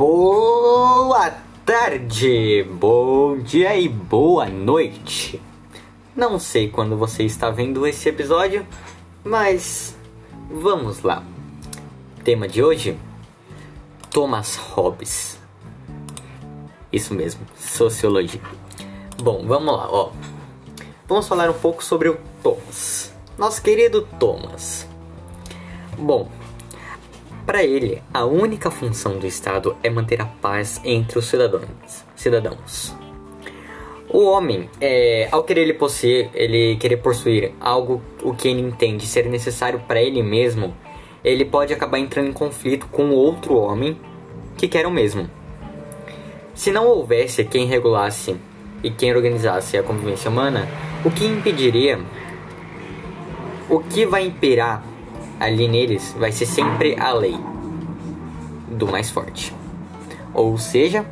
Boa tarde, bom dia e boa noite. Não sei quando você está vendo esse episódio, mas vamos lá. Tema de hoje: Thomas Hobbes. Isso mesmo, sociologia. Bom, vamos lá, ó. Vamos falar um pouco sobre o Thomas. Nosso querido Thomas. Bom, para ele, a única função do Estado é manter a paz entre os cidadãos. cidadãos. O homem, é, ao querer ele possuir, ele querer possuir algo o que ele entende ser necessário para ele mesmo, ele pode acabar entrando em conflito com outro homem que quer o mesmo. Se não houvesse quem regulasse e quem organizasse a convivência humana, o que impediria, o que vai imperar ali neles vai ser sempre a lei do mais forte. Ou seja,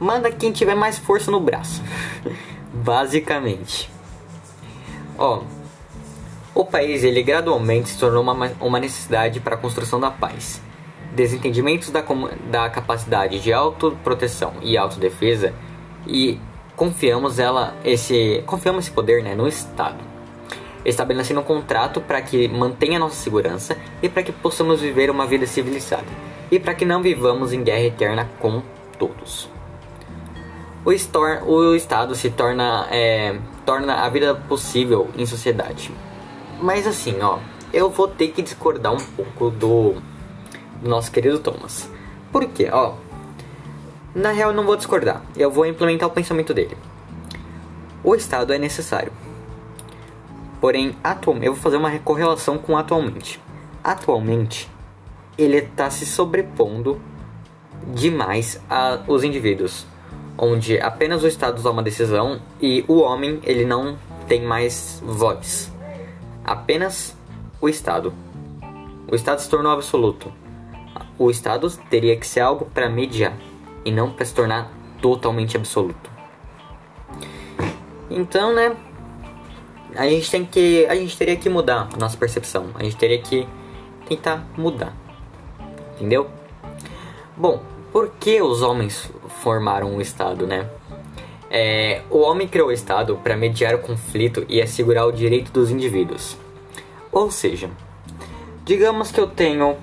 manda quem tiver mais força no braço. Basicamente. Ó, o país ele gradualmente se tornou uma, uma necessidade para a construção da paz. Desentendimentos da, da capacidade de autoproteção e autodefesa e confiamos ela esse confiamos esse poder né, no Estado estabelecendo um contrato para que mantenha nossa segurança e para que possamos viver uma vida civilizada e para que não vivamos em guerra eterna com todos. O, store, o Estado se torna, é, torna a vida possível em sociedade. Mas assim, ó, eu vou ter que discordar um pouco do, do nosso querido Thomas. Por quê? Ó, na real eu não vou discordar, eu vou implementar o pensamento dele. O Estado é necessário Porém, atualmente, eu vou fazer uma correlação com atualmente. Atualmente, ele está se sobrepondo demais aos indivíduos, onde apenas o Estado toma decisão e o homem ele não tem mais voz. Apenas o Estado. O Estado se tornou absoluto. O Estado teria que ser algo para mediar e não para se tornar totalmente absoluto. Então, né? A gente tem que. A gente teria que mudar a nossa percepção. A gente teria que tentar mudar. Entendeu? Bom, por que os homens formaram o Estado, né? É, o homem criou o Estado para mediar o conflito e assegurar o direito dos indivíduos. Ou seja, digamos que eu tenho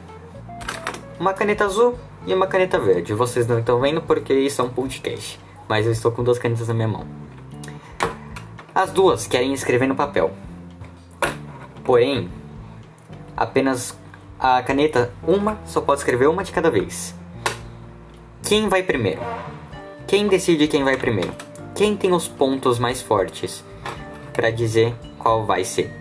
uma caneta azul e uma caneta verde. Vocês não estão vendo porque isso é um podcast, mas eu estou com duas canetas na minha mão. As duas querem escrever no papel. Porém, apenas a caneta, uma só pode escrever uma de cada vez. Quem vai primeiro? Quem decide quem vai primeiro? Quem tem os pontos mais fortes para dizer qual vai ser?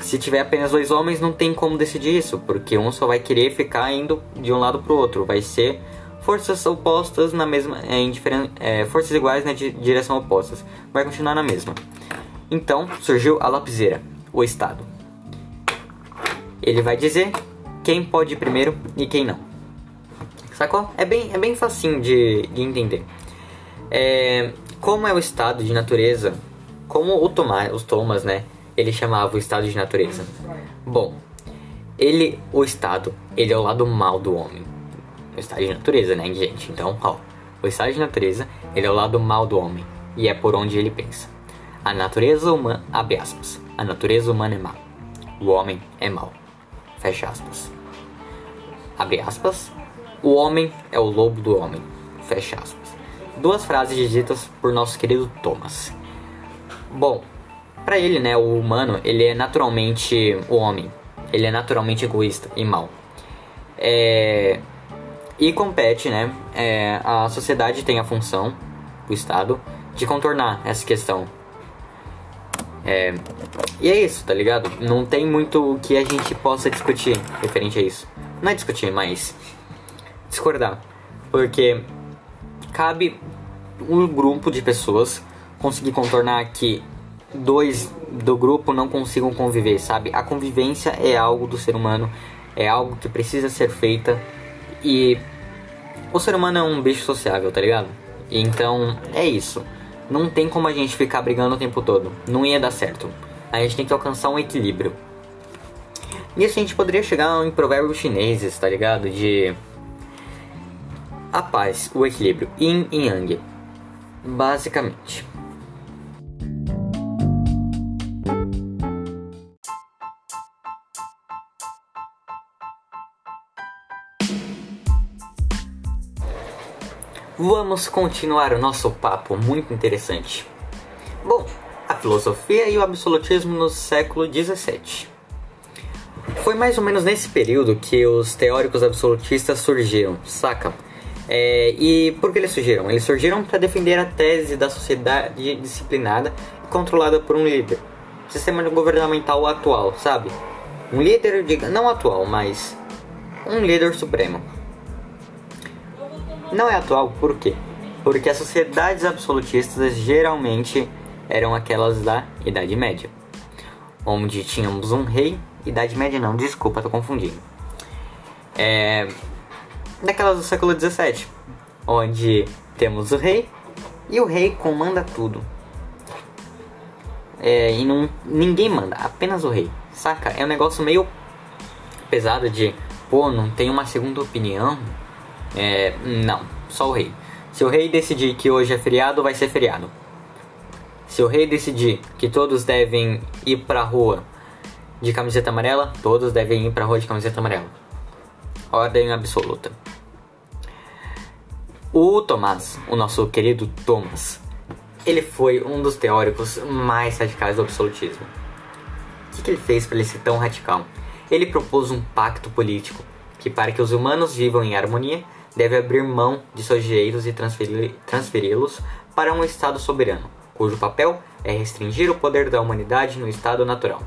Se tiver apenas dois homens, não tem como decidir isso, porque um só vai querer ficar indo de um lado pro outro. Vai ser forças opostas na mesma é, em é, forças iguais na né, direção opostas. Vai continuar na mesma. Então surgiu a lapiseira o estado. Ele vai dizer quem pode ir primeiro e quem não. Sacou? É bem é bem facinho de, de entender. É, como é o estado de natureza como o Tomás os Thomas né ele chamava o estado de natureza? Bom ele o estado ele é o lado mal do homem o estado de natureza, né, gente? Então, ó, o estado de natureza, ele é o lado mal do homem, e é por onde ele pensa. A natureza humana, abre aspas, a natureza humana é má. O homem é mau. Fecha aspas. Abre aspas. O homem é o lobo do homem. Fecha aspas. Duas frases ditas por nosso querido Thomas. Bom, para ele, né, o humano, ele é naturalmente o homem. Ele é naturalmente egoísta e mau. É, e compete, né? É, a sociedade tem a função, o Estado, de contornar essa questão. É, e é isso, tá ligado? Não tem muito o que a gente possa discutir referente a isso. Não é discutir, mas discordar. Porque cabe um grupo de pessoas conseguir contornar que dois do grupo não consigam conviver, sabe? A convivência é algo do ser humano, é algo que precisa ser feita e o ser humano é um bicho sociável, tá ligado? Então é isso. Não tem como a gente ficar brigando o tempo todo. Não ia dar certo. A gente tem que alcançar um equilíbrio. E assim a gente poderia chegar em provérbios chineses, tá ligado? De. a paz, o equilíbrio, yin e yang, basicamente. Vamos continuar o nosso papo muito interessante. Bom, a filosofia e o absolutismo no século XVII. Foi mais ou menos nesse período que os teóricos absolutistas surgiram, saca? É, e por que eles surgiram? Eles surgiram para defender a tese da sociedade disciplinada e controlada por um líder. Sistema governamental atual, sabe? Um líder, diga, não atual, mas um líder supremo. Não é atual por quê? Porque as sociedades absolutistas geralmente eram aquelas da Idade Média, onde tínhamos um rei. Idade Média não, desculpa, tô confundindo. É. Daquelas do século XVII, onde temos o rei e o rei comanda tudo. É, e não, ninguém manda, apenas o rei. Saca? É um negócio meio pesado de, pô, não tem uma segunda opinião é, não, só o rei. Se o rei decidir que hoje é feriado, vai ser feriado. Se o rei decidir que todos devem ir pra rua de camiseta amarela, todos devem ir pra rua de camiseta amarela. Ordem absoluta. O Tomás, o nosso querido Thomas, ele foi um dos teóricos mais radicais do absolutismo. O que, que ele fez para ele ser tão radical? Ele propôs um pacto político que, para que os humanos vivam em harmonia, deve abrir mão de seus direitos e transferi-los para um Estado soberano, cujo papel é restringir o poder da humanidade no Estado natural.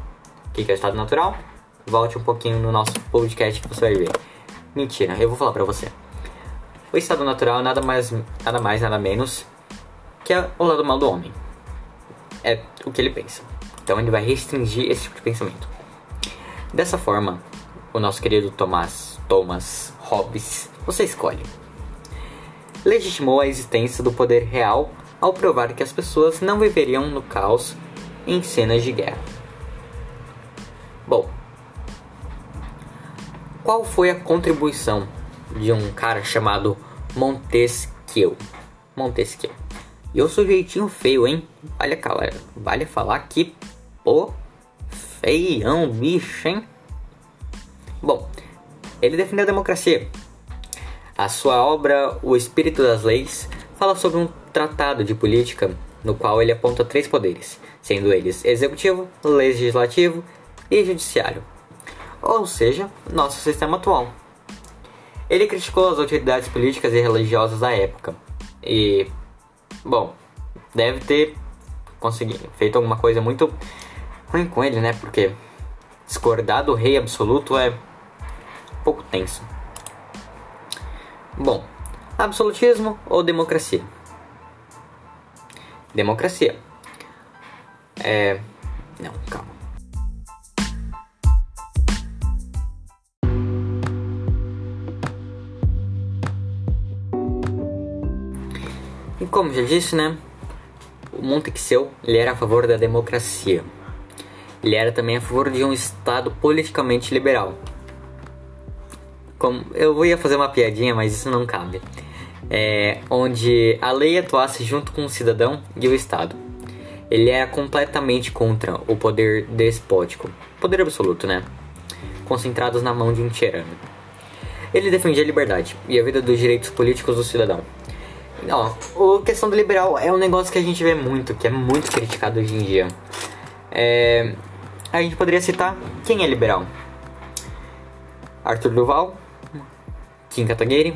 O que é o Estado natural? Volte um pouquinho no nosso podcast que você vai ver. Mentira, eu vou falar pra você. O Estado natural é nada mais, nada mais, nada menos que o lado mal do homem. É o que ele pensa. Então ele vai restringir esse tipo de pensamento. Dessa forma, o nosso querido Thomas, Thomas Hobbes você escolhe. Legitimou a existência do poder real ao provar que as pessoas não viveriam no caos em cenas de guerra. Bom, qual foi a contribuição de um cara chamado Montesquieu? Montesquieu. E o sujeitinho feio, hein? Olha, cara, vale falar que, pô, feião, bicho, hein? Bom, ele defendeu a democracia, a sua obra O Espírito das Leis fala sobre um tratado de política no qual ele aponta três poderes, sendo eles executivo, legislativo e judiciário, ou seja, nosso sistema atual. Ele criticou as autoridades políticas e religiosas da época e, bom, deve ter conseguido feito alguma coisa muito ruim com ele, né? Porque discordar do rei absoluto é um pouco tenso. Bom, absolutismo ou democracia? Democracia. É. Não, calma. E como já disse, né? O Montesquieu ele era a favor da democracia. Ele era também a favor de um Estado politicamente liberal, como, eu ia fazer uma piadinha, mas isso não cabe. É, onde a lei atuasse junto com o cidadão e o Estado. Ele era completamente contra o poder despótico, poder absoluto, né? Concentrados na mão de um tirano. Ele defendia a liberdade e a vida dos direitos políticos do cidadão. Ó, a questão do liberal é um negócio que a gente vê muito, que é muito criticado hoje em dia. É, a gente poderia citar quem é liberal? Arthur Duval, Kim Kataguiri.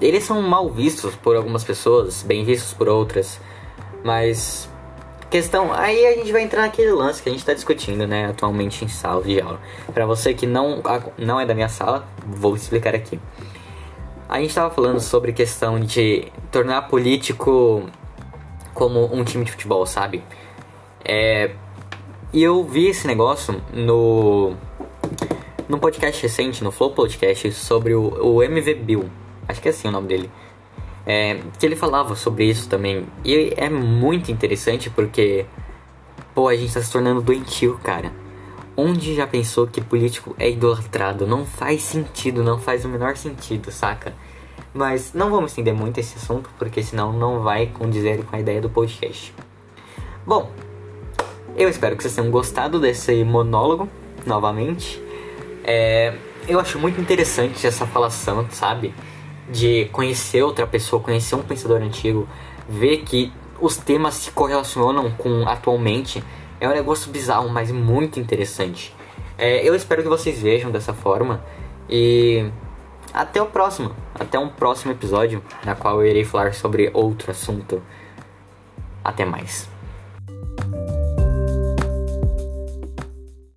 Eles são mal vistos por algumas pessoas, bem vistos por outras, mas questão, aí a gente vai entrar naquele lance que a gente está discutindo, né, atualmente em sala de aula. Para você que não não é da minha sala, vou explicar aqui. A gente estava falando sobre questão de tornar político como um time de futebol, sabe? É, e eu vi esse negócio no num podcast recente, no Flow Podcast, sobre o, o MV Bill. Acho que é assim o nome dele. É, que ele falava sobre isso também. E é muito interessante porque, pô, a gente tá se tornando doentio, cara. Onde já pensou que político é idolatrado? Não faz sentido, não faz o menor sentido, saca? Mas não vamos estender muito esse assunto, porque senão não vai condizer com a ideia do podcast. Bom, eu espero que vocês tenham gostado desse monólogo, novamente. É, eu acho muito interessante essa falação, sabe? De conhecer outra pessoa, conhecer um pensador antigo, ver que os temas se correlacionam com atualmente. É um negócio bizarro, mas muito interessante. É, eu espero que vocês vejam dessa forma. E até o próximo. Até um próximo episódio, na qual eu irei falar sobre outro assunto. Até mais.